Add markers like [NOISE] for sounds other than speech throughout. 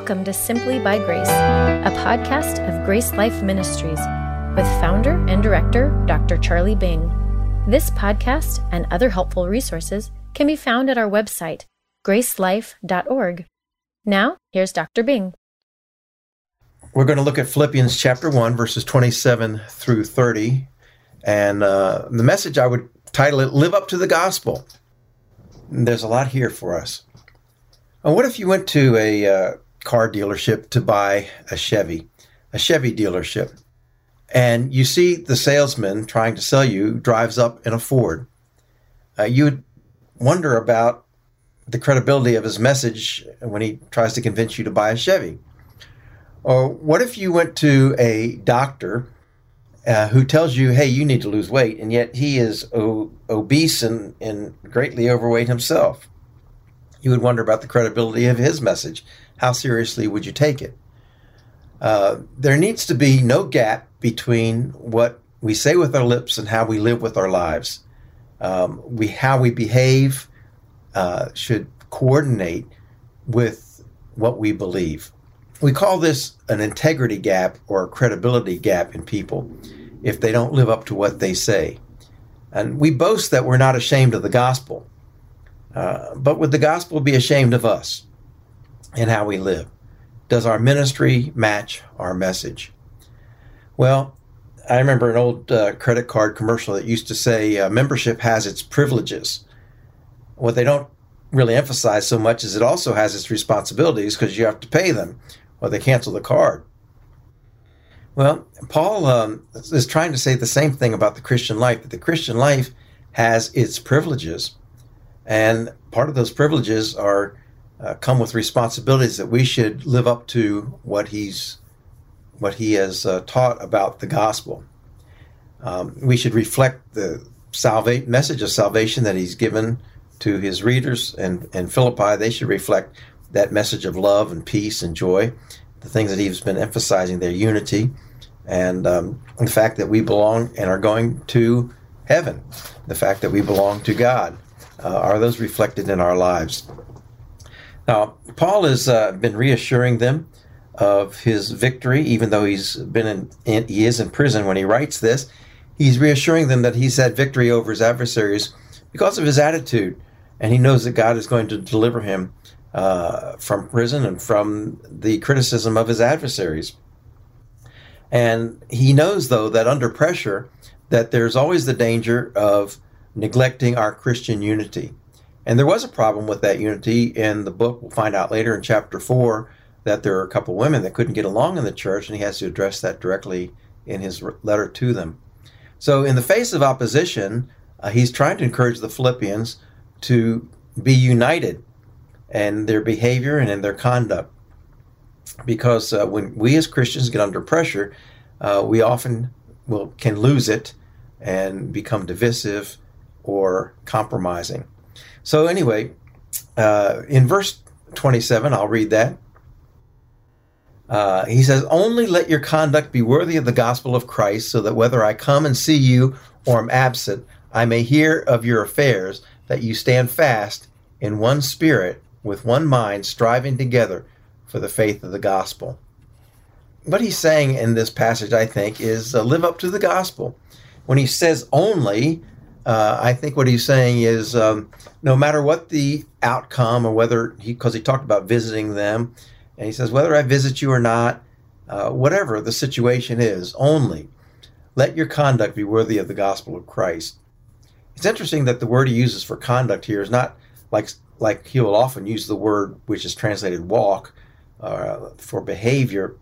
Welcome to Simply by Grace, a podcast of Grace Life Ministries with founder and director Dr. Charlie Bing. This podcast and other helpful resources can be found at our website, gracelife.org. Now, here's Dr. Bing. We're going to look at Philippians chapter 1, verses 27 through 30. And uh, the message I would title it Live Up to the Gospel. There's a lot here for us. And what if you went to a uh, car dealership to buy a Chevy, a Chevy dealership, and you see the salesman trying to sell you drives up in a Ford? Uh, you would wonder about the credibility of his message when he tries to convince you to buy a Chevy. Or what if you went to a doctor uh, who tells you, hey, you need to lose weight, and yet he is o- obese and, and greatly overweight himself? You would wonder about the credibility of his message. How seriously would you take it? Uh, there needs to be no gap between what we say with our lips and how we live with our lives. Um, we how we behave uh, should coordinate with what we believe. We call this an integrity gap or a credibility gap in people if they don't live up to what they say. And we boast that we're not ashamed of the gospel. Uh, but would the gospel be ashamed of us and how we live? Does our ministry match our message? Well, I remember an old uh, credit card commercial that used to say uh, membership has its privileges. What they don't really emphasize so much is it also has its responsibilities because you have to pay them or they cancel the card. Well, Paul um, is trying to say the same thing about the Christian life, that the Christian life has its privileges. And part of those privileges are uh, come with responsibilities that we should live up to what he's what he has uh, taught about the gospel. Um, we should reflect the salvate message of salvation that he's given to his readers and and Philippi. They should reflect that message of love and peace and joy, the things that he's been emphasizing, their unity, and um, the fact that we belong and are going to heaven, the fact that we belong to God. Uh, are those reflected in our lives? Now, Paul has uh, been reassuring them of his victory, even though he's been in, in, he is in prison when he writes this. He's reassuring them that he's had victory over his adversaries because of his attitude, and he knows that God is going to deliver him uh, from prison and from the criticism of his adversaries. And he knows, though, that under pressure, that there's always the danger of neglecting our Christian unity. And there was a problem with that unity in the book. We'll find out later in chapter 4 that there are a couple women that couldn't get along in the church, and he has to address that directly in his letter to them. So, in the face of opposition, uh, he's trying to encourage the Philippians to be united in their behavior and in their conduct. Because uh, when we as Christians get under pressure, uh, we often will can lose it and become divisive or compromising. So, anyway, uh, in verse 27, I'll read that. Uh, he says, Only let your conduct be worthy of the gospel of Christ, so that whether I come and see you or am absent, I may hear of your affairs, that you stand fast in one spirit, with one mind, striving together for the faith of the gospel. What he's saying in this passage, I think, is uh, live up to the gospel. When he says only, uh, I think what he's saying is um, no matter what the outcome or whether he, because he talked about visiting them, and he says, whether I visit you or not, uh, whatever the situation is, only let your conduct be worthy of the gospel of Christ. It's interesting that the word he uses for conduct here is not like like he will often use the word which is translated walk uh, for behavior,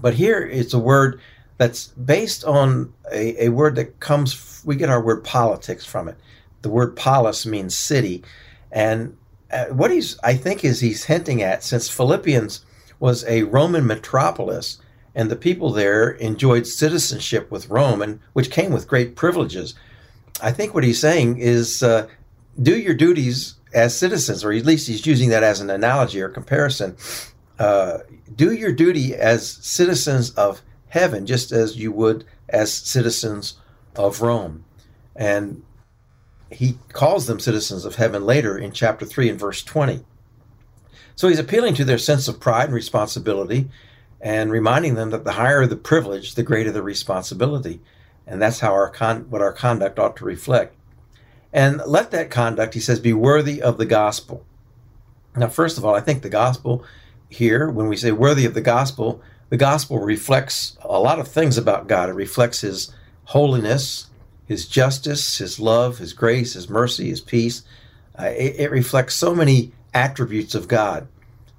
but here it's a word that's based on a, a word that comes, we get our word politics from it. The word polis means city. And uh, what he's, I think, is he's hinting at, since Philippians was a Roman metropolis, and the people there enjoyed citizenship with Rome, and which came with great privileges. I think what he's saying is uh, do your duties as citizens, or at least he's using that as an analogy or comparison. Uh, do your duty as citizens of heaven, just as you would as citizens of Rome. And he calls them citizens of heaven later in chapter 3 and verse 20. So he's appealing to their sense of pride and responsibility and reminding them that the higher the privilege, the greater the responsibility. And that's how our con- what our conduct ought to reflect. And let that conduct, he says, be worthy of the gospel. Now, first of all, I think the gospel here, when we say worthy of the gospel, the gospel reflects a lot of things about God. It reflects his holiness, his justice, his love, his grace, his mercy, his peace. Uh, it, it reflects so many attributes of God.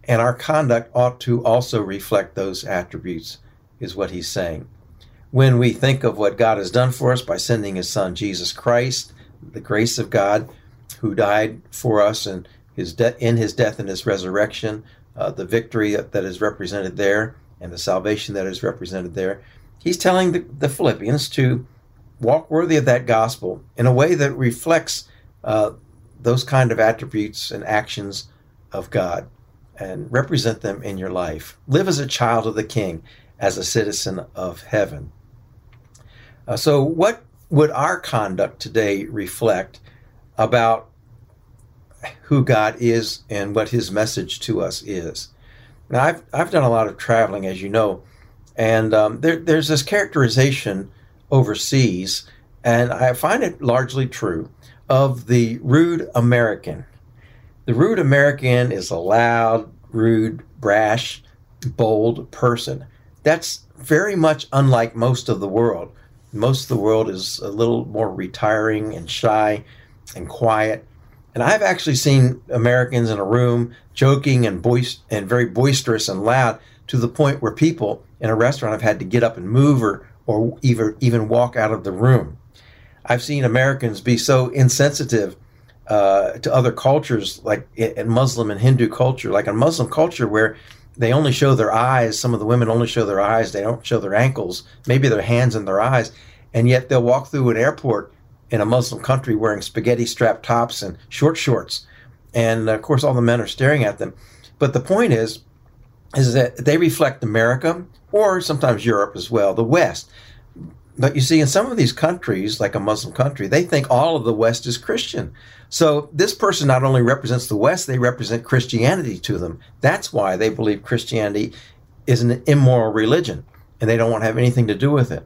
And our conduct ought to also reflect those attributes, is what he's saying. When we think of what God has done for us by sending his son Jesus Christ, the grace of God, who died for us and his de- in his death and his resurrection, uh, the victory that is represented there, and the salvation that is represented there, he's telling the, the Philippians to walk worthy of that gospel in a way that reflects uh, those kind of attributes and actions of God and represent them in your life. Live as a child of the King, as a citizen of heaven. Uh, so, what would our conduct today reflect about who God is and what His message to us is? Now, I've, I've done a lot of traveling, as you know, and um, there, there's this characterization overseas, and I find it largely true, of the rude American. The rude American is a loud, rude, brash, bold person. That's very much unlike most of the world. Most of the world is a little more retiring and shy and quiet. And I've actually seen Americans in a room joking and boist- and very boisterous and loud to the point where people in a restaurant have had to get up and move or, or even, even walk out of the room. I've seen Americans be so insensitive uh, to other cultures, like in Muslim and Hindu culture, like in Muslim culture where they only show their eyes. Some of the women only show their eyes. They don't show their ankles, maybe their hands and their eyes. And yet they'll walk through an airport in a Muslim country wearing spaghetti strap tops and short shorts. And of course, all the men are staring at them. But the point is, is that they reflect America or sometimes Europe as well, the West. But you see, in some of these countries, like a Muslim country, they think all of the West is Christian. So this person not only represents the West, they represent Christianity to them. That's why they believe Christianity is an immoral religion and they don't want to have anything to do with it.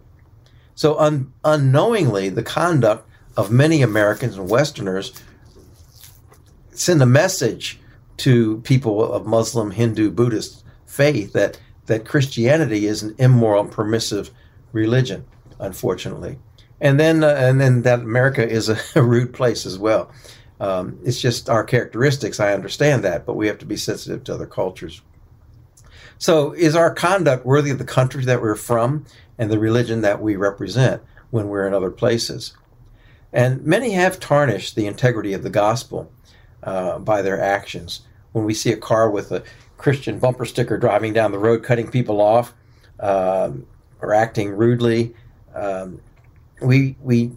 So un- unknowingly, the conduct of many Americans and Westerners send a message to people of Muslim, Hindu, Buddhist faith that, that Christianity is an immoral, permissive religion, unfortunately. And then, uh, and then that America is a, [LAUGHS] a rude place as well. Um, it's just our characteristics. I understand that, but we have to be sensitive to other cultures. So, is our conduct worthy of the country that we're from and the religion that we represent when we're in other places? And many have tarnished the integrity of the gospel uh, by their actions. When we see a car with a Christian bumper sticker driving down the road, cutting people off, um, or acting rudely, um, we we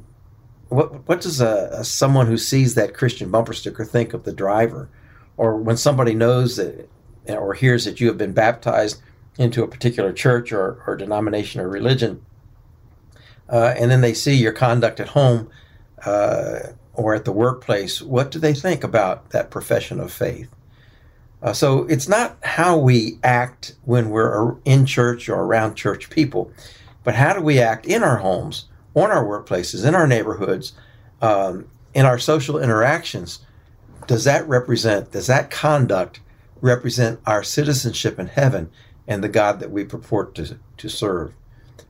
what what does a, a, someone who sees that Christian bumper sticker think of the driver, or when somebody knows that or hears that you have been baptized into a particular church or, or denomination or religion, uh, and then they see your conduct at home uh, or at the workplace, what do they think about that profession of faith? Uh, so it's not how we act when we're in church or around church people, but how do we act in our homes, on our workplaces, in our neighborhoods, um, in our social interactions? Does that represent, does that conduct represent our citizenship in heaven and the God that we purport to, to serve?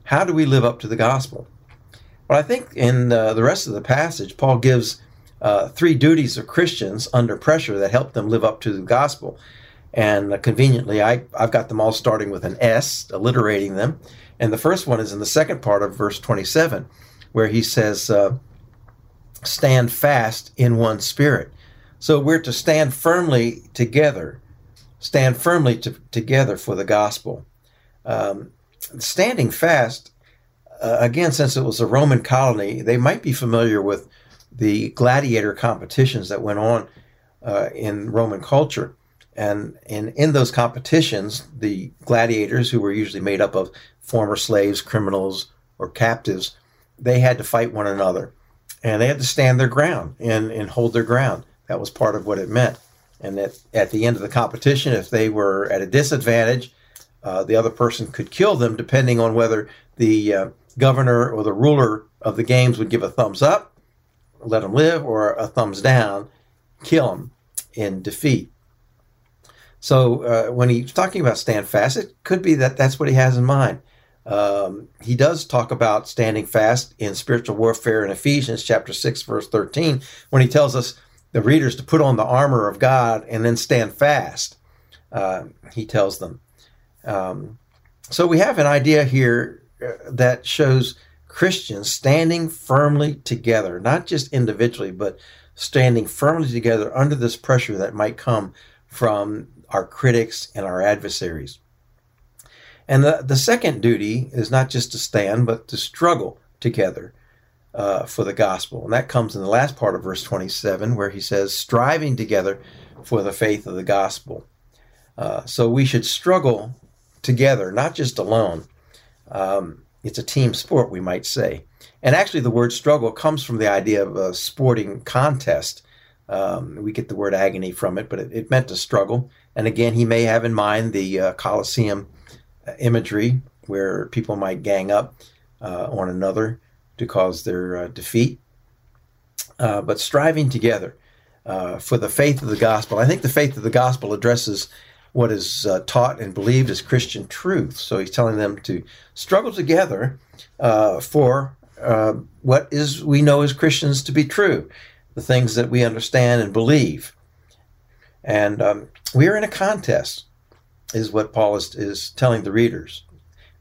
How do we live up to the gospel? Well, I think in uh, the rest of the passage, Paul gives uh, three duties of Christians under pressure that help them live up to the gospel. And uh, conveniently, I, I've got them all starting with an S, alliterating them. And the first one is in the second part of verse 27, where he says, uh, Stand fast in one spirit. So we're to stand firmly together, stand firmly to, together for the gospel. Um, standing fast uh, again, since it was a Roman colony, they might be familiar with the gladiator competitions that went on uh, in Roman culture. And, and in those competitions, the gladiators, who were usually made up of former slaves, criminals, or captives, they had to fight one another. And they had to stand their ground and, and hold their ground. That was part of what it meant. and that at the end of the competition, if they were at a disadvantage, uh, the other person could kill them, depending on whether the uh, governor or the ruler of the games would give a thumbs up, let him live, or a thumbs down, kill him in defeat. So uh, when he's talking about stand fast, it could be that that's what he has in mind. Um, he does talk about standing fast in spiritual warfare in Ephesians chapter 6, verse 13, when he tells us the readers to put on the armor of God and then stand fast. Uh, he tells them. Um, so we have an idea here that shows Christians standing firmly together, not just individually, but standing firmly together under this pressure that might come from our critics and our adversaries. And the, the second duty is not just to stand, but to struggle together uh, for the gospel. And that comes in the last part of verse 27, where he says, striving together for the faith of the gospel. Uh, so we should struggle together, not just alone. Um, it's a team sport, we might say. And actually, the word struggle comes from the idea of a sporting contest. Um, we get the word agony from it, but it, it, meant to struggle. And again, he may have in mind the uh, Colosseum imagery where people might gang up uh, on another to cause their uh, defeat, uh, but striving together uh, for the faith of the gospel. I think the faith of the gospel addresses what is uh, taught and believed as Christian truth. So he's telling them to struggle together uh, for what is we know as Christians to be true, the things that we understand and believe. And um, we are in a contest is what Paul is, is telling the readers.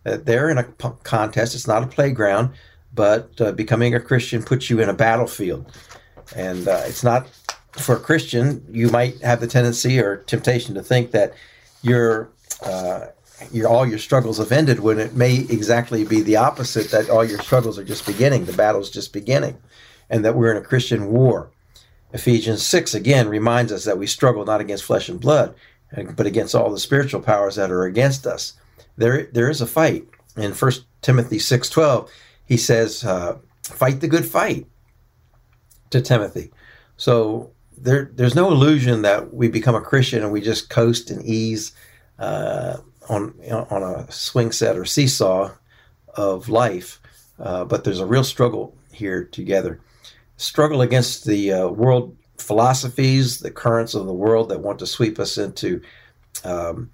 That they're in a p- contest. It's not a playground, but uh, becoming a Christian puts you in a battlefield. And uh, it's not for a Christian. You might have the tendency or temptation to think that your uh, your all your struggles have ended when it may exactly be the opposite. That all your struggles are just beginning. The battle's just beginning, and that we're in a Christian war. Ephesians 6 again reminds us that we struggle not against flesh and blood, but against all the spiritual powers that are against us. There, there is a fight. In 1 Timothy 6.12, he says, uh, fight the good fight to Timothy. So there, there's no illusion that we become a Christian and we just coast and ease uh, on, on a swing set or seesaw of life. Uh, but there's a real struggle here together. Struggle against the uh, world philosophies, the currents of the world that want to sweep us into um,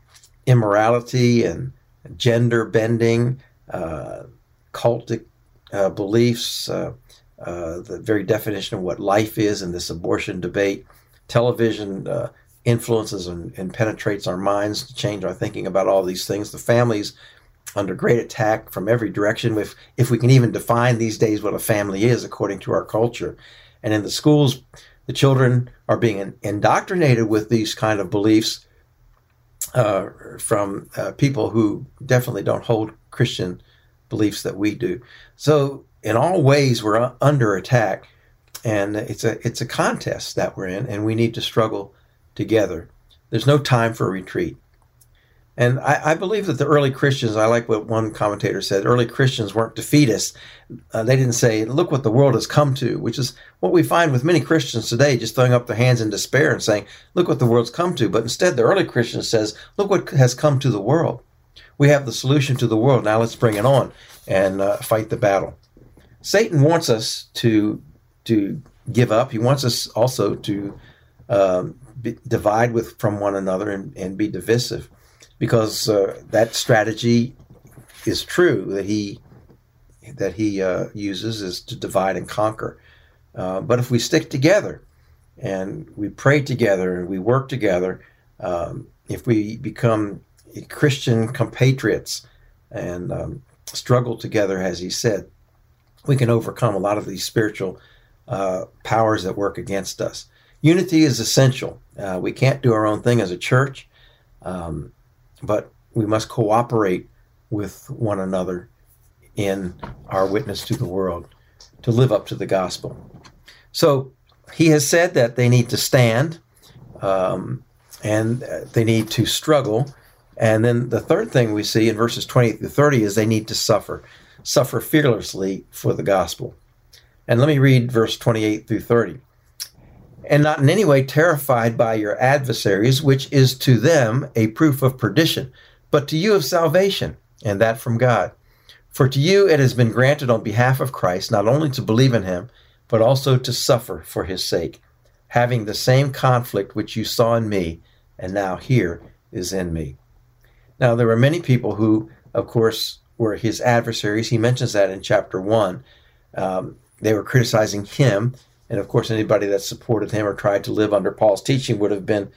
immorality and gender bending, uh, cultic uh, beliefs, uh, the very definition of what life is in this abortion debate. Television uh, influences and, and, penetrates our minds to change our thinking about all these things. The families under great attack from every direction. If if we can even define these days what a family is according to our culture, and in the schools, the children are being indoctrinated with these kind of beliefs uh, from uh, people who definitely don't hold Christian beliefs that we do. So in all ways, we're under attack, and it's a it's a contest that we're in, and we need to struggle together. There's no time for retreat. And I, I, believe that the early Christians, I like what one commentator said, early Christians weren't defeatists. Uh, they didn't say, look what the world has come to, which is what we find with many Christians today, just throwing up their hands in despair and saying, look what the world's come to. But instead, the early Christian says, look what has come to the world. We have the solution to the world. Now let's bring it on and uh, fight the battle. Satan wants us to, to give up. He wants us also to um, be, divide with from one another and, and be divisive because uh, that strategy is true that he that he uh, uses is to divide and conquer. Uh, but if we stick together and we pray together and we work together, um, if we become Christian compatriots and um, struggle together, as he said, we can overcome a lot of these spiritual uh, powers that work against us. Unity is essential. Uh, we can't do our own thing as a church. Um, but we must cooperate with one another in our witness to the world to live up to the gospel. So he has said that they need to stand um, and they need to struggle. And then the third thing we see in verses 20 through 30 is they need to suffer, suffer fearlessly for the gospel. And let me read verse 28 through 30. and not in any way terrified by your adversaries, which is to them a proof of perdition, but to you of salvation, and that from God. For to you it has been granted on behalf of Christ not only to believe in him, but also to suffer for his sake, having the same conflict which you saw in me, and now here is in me. Now, there were many people who, of course, were his adversaries. He mentions that in chapter 1. Um, they were criticizing him and of course, anybody that supported him or tried to live under Paul's teaching would have been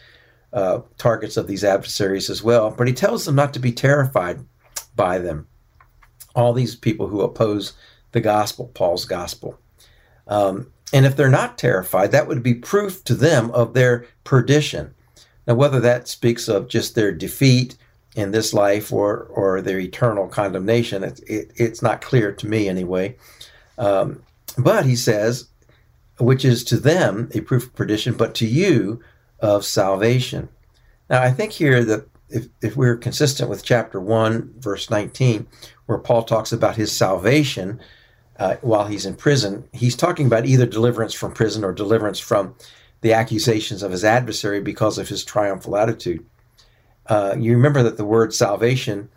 uh, targets of these adversaries as well. But he tells them not to be terrified by them. All these people who oppose the gospel, Paul's gospel. Um, and if they're not terrified, that would be proof to them of their perdition. Now, whether that speaks of just their defeat in this life or, or their eternal condemnation, it, it, it's not clear to me anyway. Um, but he says which is to them a proof of perdition, but to you of salvation. Now, I think here that if, if we're consistent with chapter 1, verse 19, where Paul talks about his salvation uh, while he's in prison, he's talking about either deliverance from prison or deliverance from the accusations of his adversary because of his triumphal attitude. Uh, you remember that the word salvation,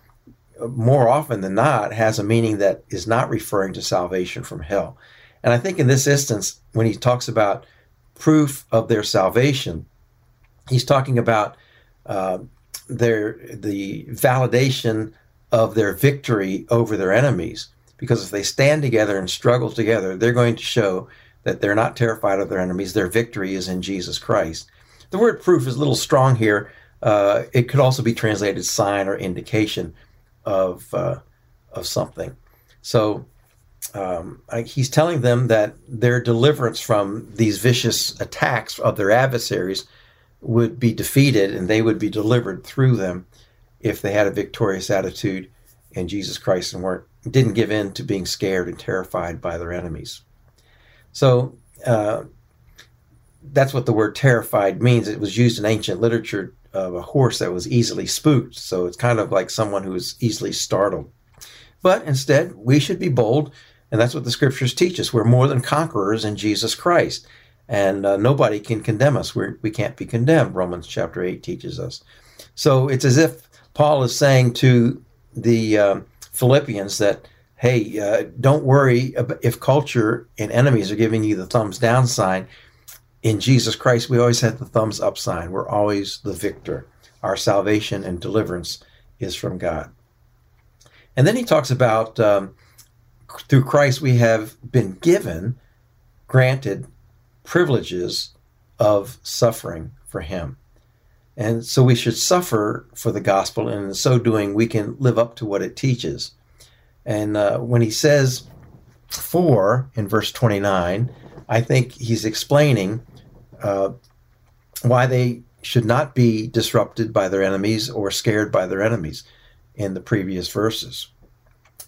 uh, more often than not, has a meaning that is not referring to salvation from hell. And I think in this instance, when he talks about proof of their salvation, he's talking about uh, their the validation of their victory over their enemies. Because if they stand together and struggle together, they're going to show that they're not terrified of their enemies. Their victory is in Jesus Christ. The word proof is a little strong here. Uh, it could also be translated sign or indication of uh, of something. So um, he's telling them that their deliverance from these vicious attacks of their adversaries would be defeated and they would be delivered through them if they had a victorious attitude in Jesus Christ and weren't didn't give in to being scared and terrified by their enemies. So uh, that's what the word terrified means. It was used in ancient literature of a horse that was easily spooked. So it's kind of like someone who is easily startled. But instead, we should be bold and that's what the scriptures teach us. We're more than conquerors in Jesus Christ. And uh, nobody can condemn us. We're, we can't be condemned, Romans chapter 8 teaches us. So it's as if Paul is saying to the uh, Philippians that, hey, uh, don't worry if culture and enemies are giving you the thumbs down sign. In Jesus Christ, we always have the thumbs up sign. We're always the victor. Our salvation and deliverance is from God. And then he talks about um, through Christ, we have been given, granted privileges of suffering for Him. And so we should suffer for the gospel, and in so doing, we can live up to what it teaches. And uh, when he says for in verse 29, I think he's explaining uh, why they should not be disrupted by their enemies or scared by their enemies in the previous verses.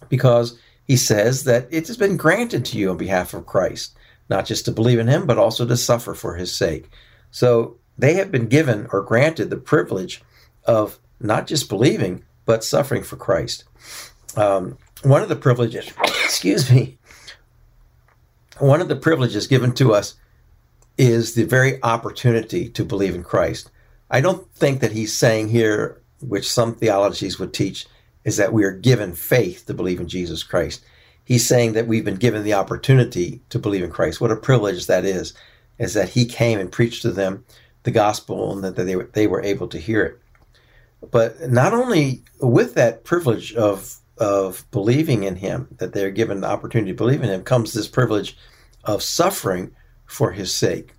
Because he says that it has been granted to you on behalf of Christ, not just to believe in him, but also to suffer for his sake. So they have been given or granted the privilege of not just believing, but suffering for Christ. Um, one of the privileges, [COUGHS] excuse me, one of the privileges given to us is the very opportunity to believe in Christ. I don't think that he's saying here, which some theologies would teach, is that we are given faith to believe in Jesus Christ. He's saying that we've been given the opportunity to believe in Christ. What a privilege that is, is that he came and preached to them the gospel and that they were, they were able to hear it. But not only with that privilege of, of believing in him, that they're given the opportunity to believe in him, comes this privilege of suffering for his sake.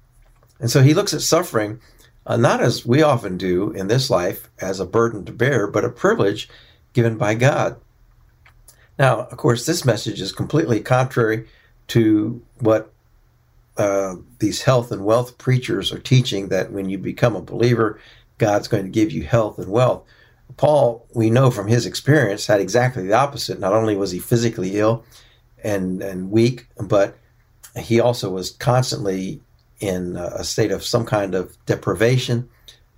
And so he looks at suffering uh, not as we often do in this life as a burden to bear, but a privilege given by God. Now, of course, this message is completely contrary to what uh, these health and wealth preachers are teaching that when you become a believer, God's going to give you health and wealth. Paul, we know from his experience, had exactly the opposite. Not only was he physically ill and, and weak, but he also was constantly in a state of some kind of deprivation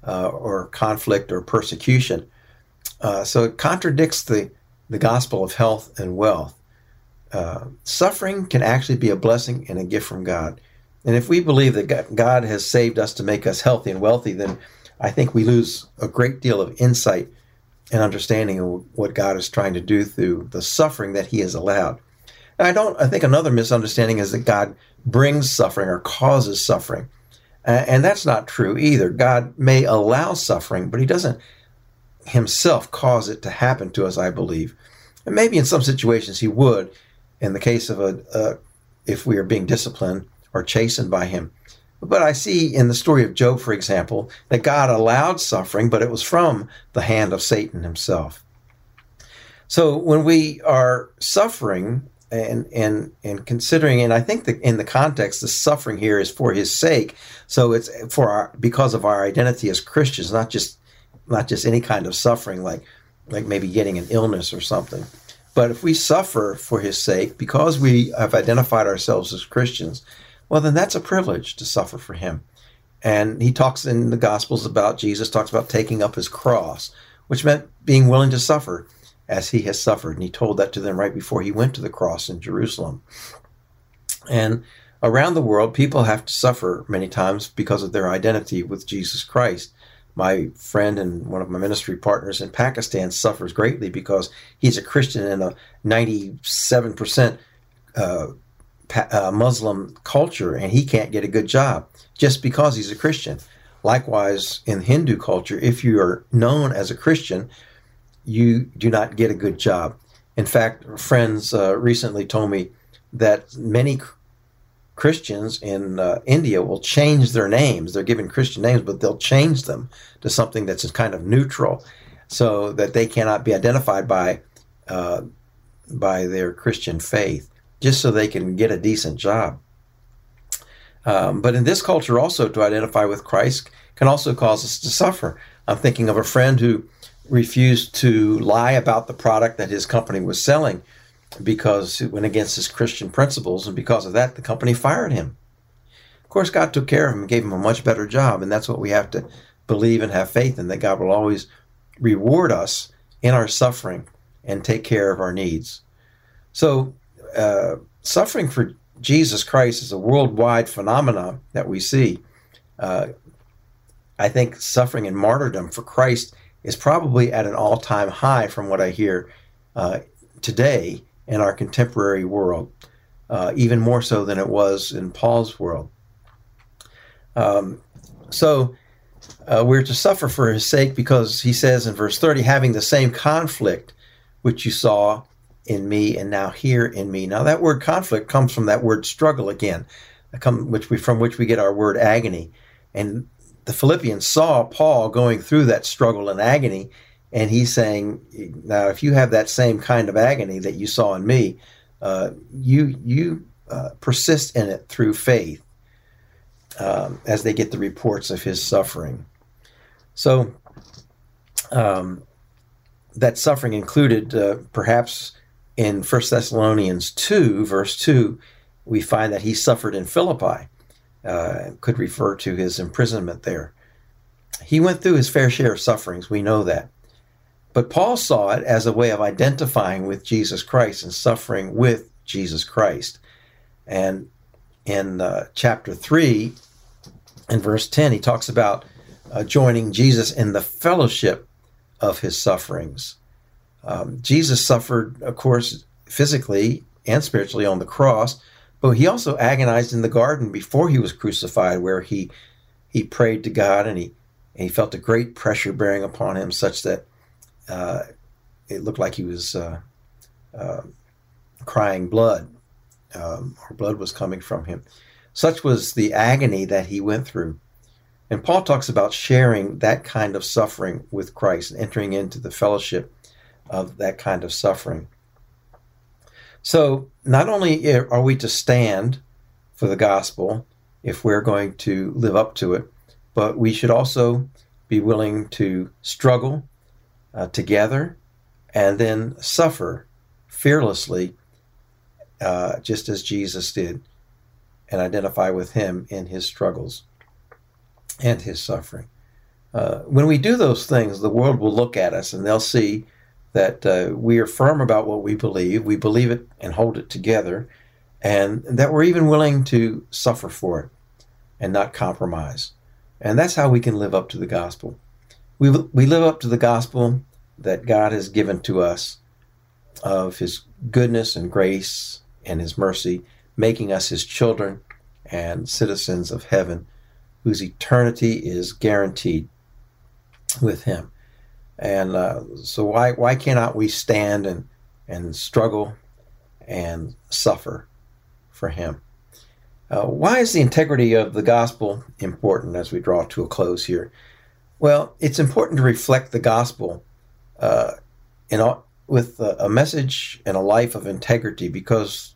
uh, or conflict or persecution. Uh, so it contradicts the, the gospel of health and wealth. Uh, suffering can actually be a blessing and a gift from God. And if we believe that God has saved us to make us healthy and wealthy, then I think we lose a great deal of insight and understanding of what God is trying to do through the suffering that He has allowed. And I don't. I think another misunderstanding is that God brings suffering or causes suffering, and that's not true either. God may allow suffering, but He doesn't Himself cause it to happen to us. I believe, and maybe in some situations He would, in the case of a, a if we are being disciplined or chastened by Him. But I see in the story of Job, for example, that God allowed suffering, but it was from the hand of Satan himself. So when we are suffering and and and considering, and I think that in the context, the suffering here is for His sake. So it's for our because of our identity as Christians, not just not just any kind of suffering like like maybe getting an illness or something. But if we suffer for His sake because we have identified ourselves as Christians, well, then that's a privilege to suffer for him. And he talks in the Gospels about Jesus talks about taking up his cross, which meant being willing to suffer as he has suffered. And he told that to them right before he went to the cross in Jerusalem. And around the world, people have to suffer many times because of their identity with Jesus Christ. My friend and one of my ministry partners in Pakistan suffers greatly because he's a Christian in a 97% uh, uh, Muslim culture and he can't get a good job just because he's a Christian. Likewise, in Hindu culture, if you are known as a Christian, you do not get a good job. In fact, friends uh, recently told me that many Christians in uh, India will change their names. They're given Christian names, but they'll change them to something that's kind of neutral, so that they cannot be identified by uh, by their Christian faith just so they can get a decent job. Um, but in this culture, also to identify with Christ can also cause us to suffer. I'm thinking of a friend who refused to lie about the product that his company was selling because it went against his Christian principles, and because of that, the company fired him. Of course, God took care of him and gave him a much better job, and that's what we have to believe and have faith in that God will always reward us in our suffering and take care of our needs. So, uh, suffering for Jesus Christ is a worldwide phenomenon that we see. Uh, I think suffering and martyrdom for Christ is probably at an all time high from what I hear uh, today in our contemporary world, uh, even more so than it was in Paul's world. Um, so uh, we're to suffer for his sake because he says in verse 30, having the same conflict which you saw in me and now here in me. Now that word conflict comes from that word struggle again, which we from which we get our word agony. And the Philippians saw Paul going through that struggle and agony, and he's saying, now if you have that same kind of agony that you saw in me, uh, you you uh, persist in it through faith. Um, as they get the reports of his suffering. So, um, that suffering included uh, perhaps in 1 Thessalonians 2, verse 2, we find that he suffered in Philippi, uh, could refer to his imprisonment there. He went through his fair share of sufferings, we know that. But Paul saw it as a way of identifying with Jesus Christ and suffering with Jesus Christ. And in uh, chapter 3, in verse 10, he talks about uh, joining Jesus in the fellowship of his sufferings. Um, Jesus suffered, of course, physically and spiritually on the cross, but he also agonized in the garden before he was crucified, where he he prayed to God and he and he felt a great pressure bearing upon him, such that uh, it looked like he was uh, uh, crying blood, um, or blood was coming from him. Such was the agony that he went through. And Paul talks about sharing that kind of suffering with Christ and entering into the fellowship of that kind of suffering. So, not only are we to stand for the gospel if we're going to live up to it, but we should also be willing to struggle uh, together and then suffer fearlessly, uh, just as Jesus did, and identify with him in his struggles and his suffering. Uh, when we do those things, the world will look at us and they'll see that uh, we are firm about what we believe, we believe it and hold it together, and that we're even willing to suffer for it. and not compromise. And that's how we can live up to the gospel. We, we live up to the gospel that God has given to us of his goodness and grace and his mercy, making us his children and citizens of heaven whose eternity is guaranteed with him. And uh, so why why cannot we stand and and struggle and suffer for him? Uh, why is the integrity of the gospel important as we draw to a close here? Well, it's important to reflect the gospel uh, in with a, a, message and a life of integrity because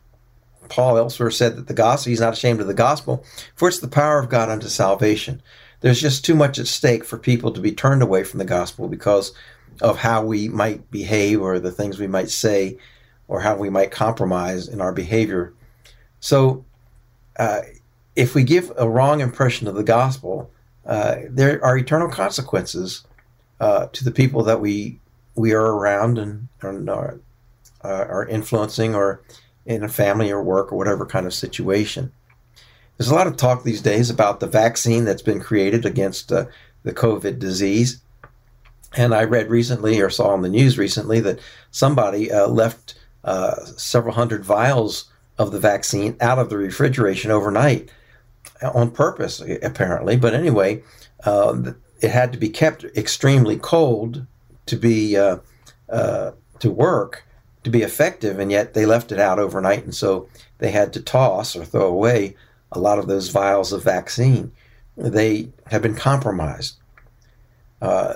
Paul elsewhere said that the gospel, he's not ashamed of the gospel, for it's the power of God unto salvation. There's just too much at stake for people to be turned away from the gospel because of how we might behave or the things we might say or how we might compromise in our behavior. So, uh, if we give a wrong impression of the gospel, uh, there are eternal consequences uh, to the people that we we are around and, and are, uh, are influencing, or in a family or work or whatever kind of situation. There's a lot of talk these days about the vaccine that's been created against uh, the COVID disease. And I read recently or saw on the news recently that somebody uh, left uh, several hundred vials of the vaccine out of the refrigeration overnight on purpose, apparently. But anyway, uh, it had to be kept extremely cold to be uh, uh, to work to be effective, and yet they left it out overnight, and so they had to toss or throw away a lot of those vials of vaccine. They have been compromised. Uh,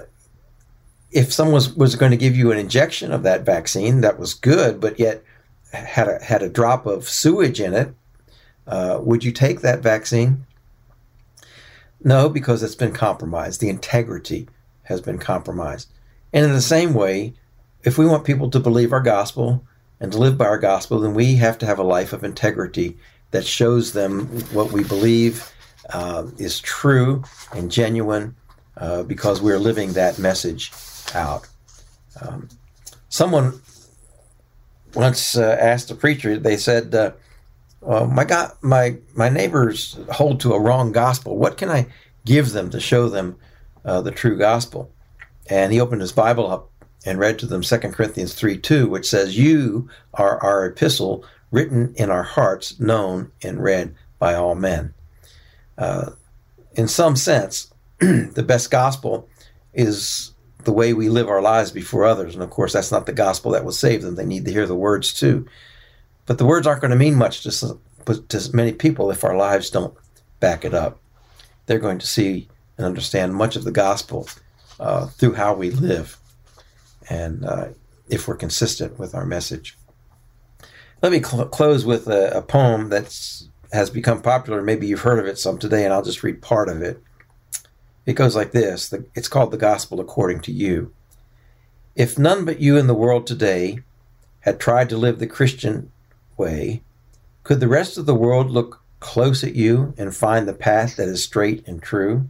if someone was, was going to give you an injection of that vaccine, that was good, but yet had a, had a drop of sewage in it, uh, would you take that vaccine? No, because it's been compromised. The integrity has been compromised. And in the same way, if we want people to believe our gospel and to live by our gospel, then we have to have a life of integrity that shows them what we believe uh, is true and genuine uh, because we're living that message out. Um, someone once uh, asked a preacher, they said, uh, my God, my my neighbors hold to a wrong gospel. What can I give them to show them uh, the true gospel? And he opened his Bible up and read to them 2 Corinthians 3 2, which says, You are our epistle written in our hearts, known and read by all men. Uh, in some sense, [CLEARS THROAT] the best gospel is the way we live our lives before others. And of course, that's not the gospel that will save them. They need to hear the words too. But the words aren't going to mean much to, to many people if our lives don't back it up. They're going to see and understand much of the gospel uh, through how we live and uh, if we're consistent with our message. Let me cl- close with a, a poem that has become popular. Maybe you've heard of it some today, and I'll just read part of it. It goes like this It's called The Gospel According to You. If none but you in the world today had tried to live the Christian way, could the rest of the world look close at you and find the path that is straight and true?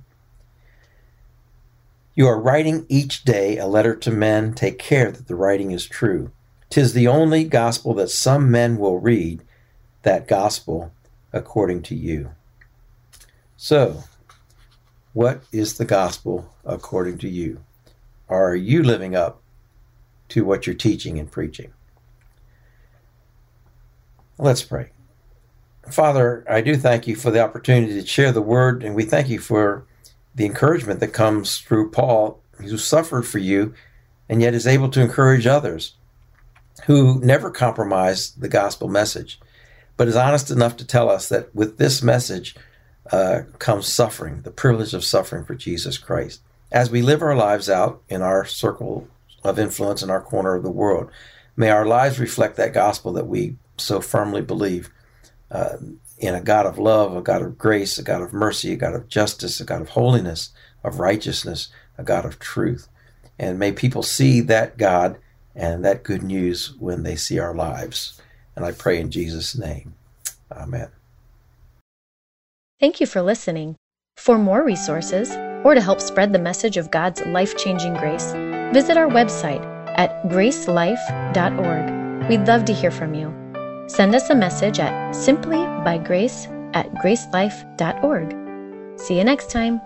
You are writing each day a letter to men. Take care that the writing is true. Tis the only gospel that some men will read, that gospel according to you. So, what is the gospel according to you? Are you living up to what you're teaching and preaching? Let's pray. Father, I do thank you for the opportunity to share the word, and we thank you for the encouragement that comes through Paul, who suffered for you and yet is able to encourage others who never compromise the gospel message, but is honest enough to tell us that with this message uh, comes suffering, the privilege of suffering for Jesus Christ. As we live our lives out in our circle of influence in our corner of the world, may our lives reflect that gospel that we so firmly believe. Uh, in a God of love, a God of grace, a God of mercy, a God of justice, a God of holiness, of righteousness, a God of truth. And may people see that God and that good news when they see our lives. And I pray in Jesus' name. Amen. Thank you for listening. For more resources, or to help spread the message of God's life changing grace, visit our website at gracelife.org. We'd love to hear from you. Send us a message at simplybygrace at gracelife.org. See you next time.